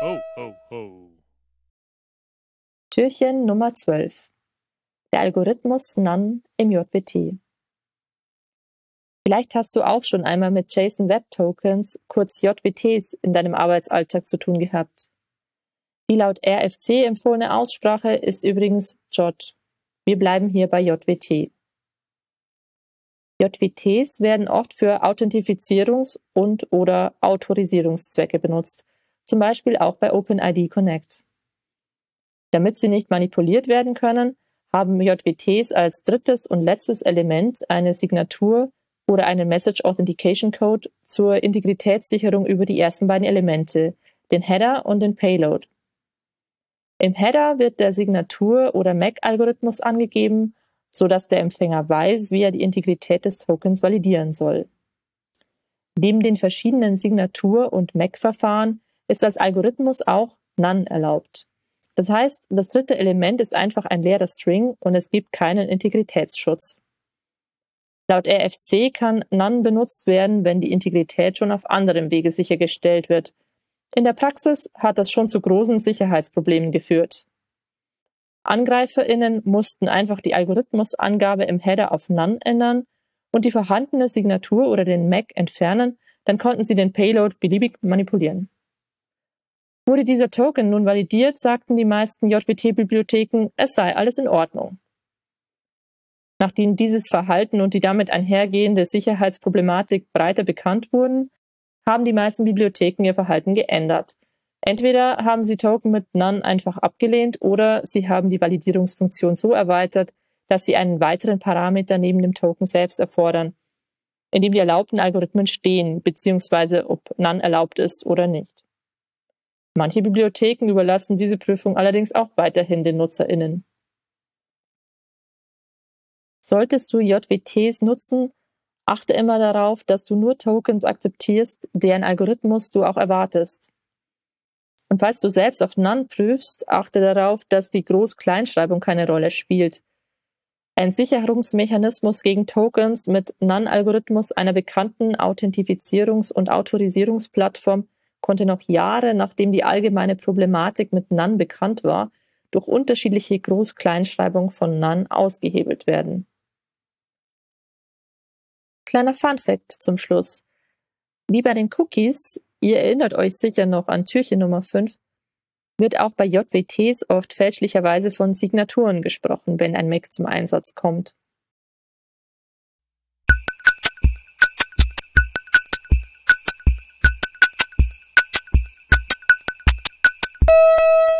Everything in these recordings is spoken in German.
Ho, ho, ho. Türchen Nummer 12. Der Algorithmus NaN im JWT. Vielleicht hast du auch schon einmal mit JSON Web Tokens, kurz JWTs, in deinem Arbeitsalltag zu tun gehabt. Die laut RFC empfohlene Aussprache ist übrigens JOT. Wir bleiben hier bei JWT. JWTs werden oft für Authentifizierungs- und/oder Autorisierungszwecke benutzt, zum Beispiel auch bei OpenID Connect. Damit sie nicht manipuliert werden können, haben JWTs als drittes und letztes Element eine Signatur oder einen Message Authentication Code zur Integritätssicherung über die ersten beiden Elemente, den Header und den Payload. Im Header wird der Signatur- oder MAC-Algorithmus angegeben, so dass der Empfänger weiß, wie er die Integrität des Tokens validieren soll. Neben den verschiedenen Signatur- und MAC-Verfahren ist als Algorithmus auch None erlaubt. Das heißt, das dritte Element ist einfach ein leerer String und es gibt keinen Integritätsschutz. Laut RFC kann None benutzt werden, wenn die Integrität schon auf anderem Wege sichergestellt wird. In der Praxis hat das schon zu großen Sicherheitsproblemen geführt. AngreiferInnen mussten einfach die Algorithmusangabe im Header auf None ändern und die vorhandene Signatur oder den MAC entfernen, dann konnten sie den Payload beliebig manipulieren. Wurde dieser Token nun validiert, sagten die meisten JWT-Bibliotheken, es sei alles in Ordnung. Nachdem dieses Verhalten und die damit einhergehende Sicherheitsproblematik breiter bekannt wurden, haben die meisten Bibliotheken ihr Verhalten geändert. Entweder haben sie Token mit None einfach abgelehnt oder sie haben die Validierungsfunktion so erweitert, dass sie einen weiteren Parameter neben dem Token selbst erfordern, in dem die erlaubten Algorithmen stehen, beziehungsweise ob None erlaubt ist oder nicht. Manche Bibliotheken überlassen diese Prüfung allerdings auch weiterhin den NutzerInnen. Solltest du JWTs nutzen, achte immer darauf, dass du nur Tokens akzeptierst, deren Algorithmus du auch erwartest. Und falls du selbst auf None prüfst, achte darauf, dass die Groß-Kleinschreibung keine Rolle spielt. Ein Sicherungsmechanismus gegen Tokens mit None-Algorithmus einer bekannten Authentifizierungs- und Autorisierungsplattform konnte noch Jahre nachdem die allgemeine Problematik mit None bekannt war, durch unterschiedliche Groß-Kleinschreibung von None ausgehebelt werden. Kleiner Fun-Fact zum Schluss. Wie bei den Cookies, ihr erinnert euch sicher noch an Türchen Nummer 5, wird auch bei JWTs oft fälschlicherweise von Signaturen gesprochen, wenn ein MAC zum Einsatz kommt.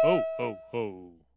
Ho, ho, ho.